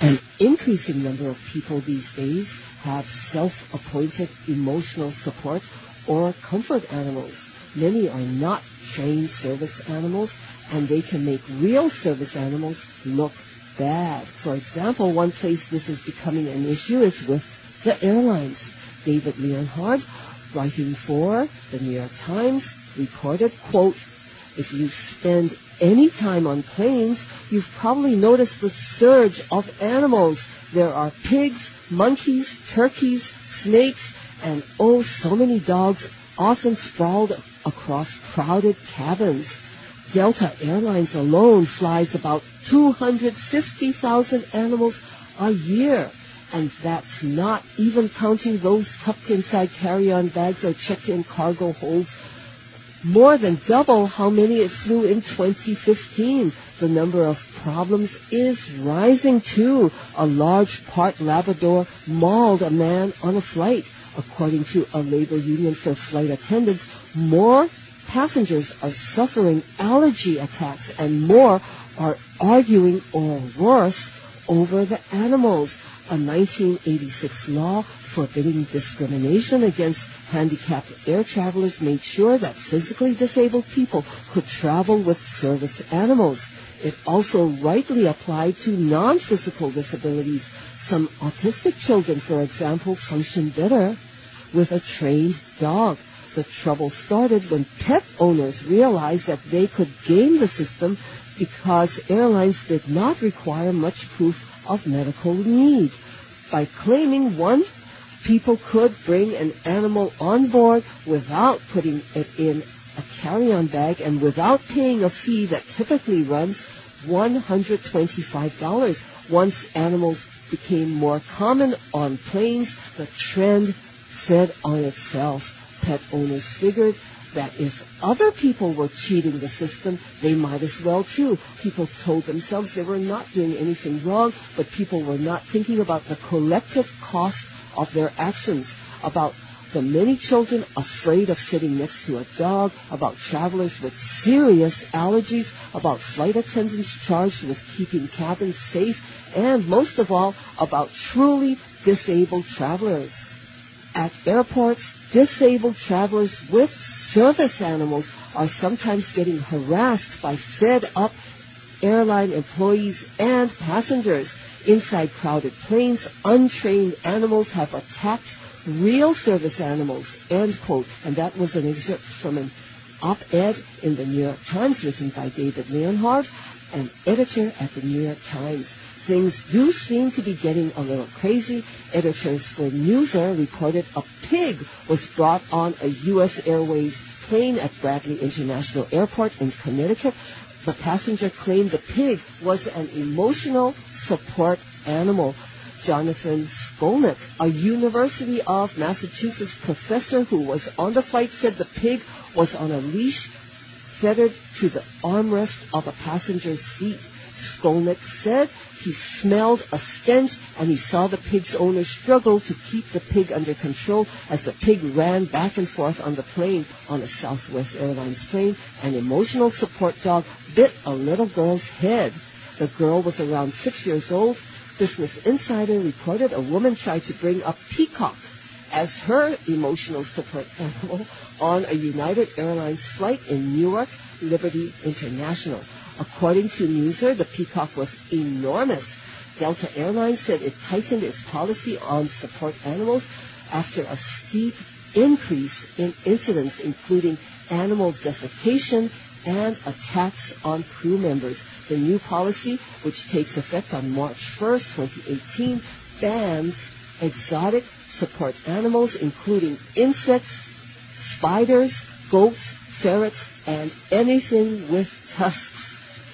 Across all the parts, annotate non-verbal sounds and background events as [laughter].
An increasing number of people these days have self-appointed emotional support or comfort animals. Many are not trained service animals and they can make real service animals look bad. For example, one place this is becoming an issue is with the airlines. David Leonhardt, writing for the New York Times, reported, quote, if you spend any time on planes, you've probably noticed the surge of animals. There are pigs, monkeys, turkeys, snakes, and oh, so many dogs often sprawled across crowded cabins. Delta Airlines alone flies about 250,000 animals a year. And that's not even counting those tucked inside carry-on bags or checked-in cargo holds. More than double how many it flew in 2015. The number of problems is rising too. A large part Labrador mauled a man on a flight. According to a labor union for flight attendants, more passengers are suffering allergy attacks and more are arguing or worse over the animals. A 1986 law forbidding discrimination against handicapped air travelers made sure that physically disabled people could travel with service animals. It also rightly applied to non-physical disabilities. Some autistic children, for example, function better with a trained dog. The trouble started when pet owners realized that they could game the system because airlines did not require much proof of medical need. By claiming one, people could bring an animal on board without putting it in a carry-on bag and without paying a fee that typically runs $125. Once animals became more common on planes, the trend fed on itself. Pet owners figured that if other people were cheating the system, they might as well too. People told themselves they were not doing anything wrong, but people were not thinking about the collective cost of their actions, about the many children afraid of sitting next to a dog, about travelers with serious allergies, about flight attendants charged with keeping cabins safe, and most of all, about truly disabled travelers. At airports, disabled travelers with service animals are sometimes getting harassed by fed up airline employees and passengers. Inside crowded planes, untrained animals have attacked real service animals, end quote. And that was an excerpt from an op-ed in the New York Times written by David Leonhardt, an editor at the New York Times. Things do seem to be getting a little crazy. Editors for Newser reported a pig was brought on a U.S. Airways plane at Bradley International Airport in Connecticut. The passenger claimed the pig was an emotional support animal. Jonathan Skolnik, a University of Massachusetts professor who was on the flight, said the pig was on a leash fettered to the armrest of a passenger's seat. Skolnik said he smelled a stench and he saw the pig's owner struggle to keep the pig under control as the pig ran back and forth on the plane on a Southwest Airlines plane. An emotional support dog bit a little girl's head. The girl was around six years old. Business Insider reported a woman tried to bring a peacock as her emotional support [laughs] animal on a United Airlines flight in Newark Liberty International. According to Newser, the peacock was enormous. Delta Airlines said it tightened its policy on support animals after a steep increase in incidents, including animal defecation and attacks on crew members. The new policy, which takes effect on March 1st, 2018, bans exotic support animals, including insects, spiders, goats, ferrets, and anything with tusks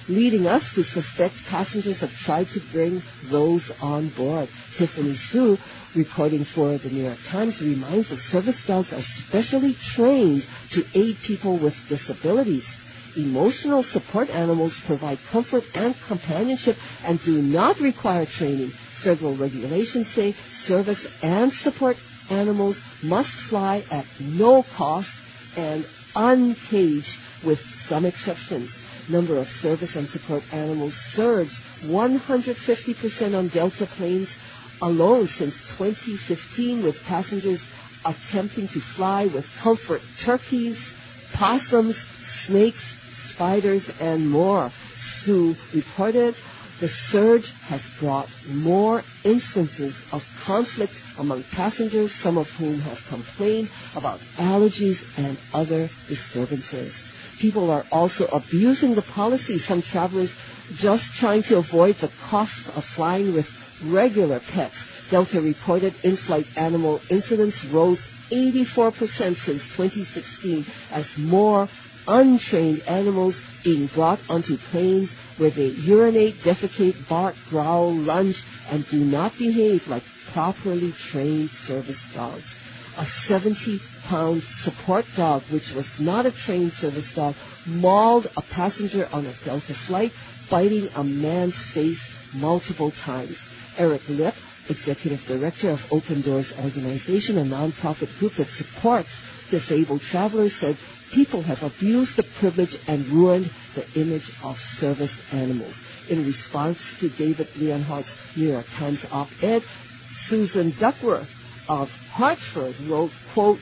leading us to suspect passengers have tried to bring those on board. Tiffany Hsu, reporting for the New York Times, reminds us service dogs are specially trained to aid people with disabilities. Emotional support animals provide comfort and companionship and do not require training. Federal regulations say service and support animals must fly at no cost and uncaged with some exceptions. Number of service and support animals surged 150% on Delta planes alone since 2015 with passengers attempting to fly with comfort turkeys, possums, snakes, spiders, and more. Hsu reported the surge has brought more instances of conflict among passengers, some of whom have complained about allergies and other disturbances. People are also abusing the policy. Some travelers just trying to avoid the cost of flying with regular pets. Delta reported in-flight animal incidents rose 84% since 2016 as more untrained animals being brought onto planes where they urinate, defecate, bark, growl, lunge, and do not behave like properly trained service dogs. A 70-pound support dog, which was not a trained service dog, mauled a passenger on a Delta flight, biting a man's face multiple times. Eric Lipp, executive director of Open Doors Organization, a nonprofit group that supports disabled travelers, said people have abused the privilege and ruined the image of service animals. In response to David Leonhardt's New York Times op-ed, Susan Duckworth of Hartford wrote, quote,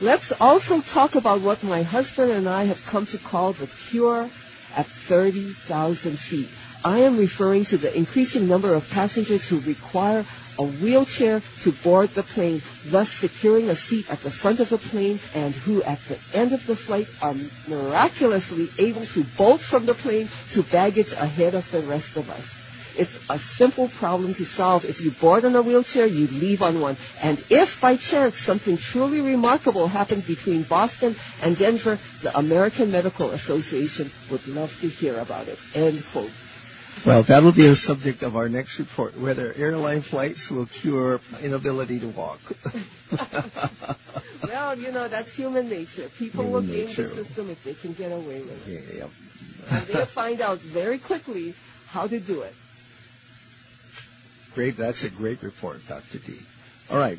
Let's also talk about what my husband and I have come to call the cure at 30,000 feet. I am referring to the increasing number of passengers who require a wheelchair to board the plane, thus securing a seat at the front of the plane, and who at the end of the flight are miraculously able to bolt from the plane to baggage ahead of the rest of us. It's a simple problem to solve. If you board on a wheelchair, you leave on one. And if by chance something truly remarkable happened between Boston and Denver, the American Medical Association would love to hear about it. End quote. Well, that'll be the subject of our next report, whether airline flights will cure inability to walk. [laughs] well, you know, that's human nature. People Human will game nature. the system if they can get away with it. Yeah. And they'll find out very quickly how to do it. Great. That's a great report, Dr. D. All right.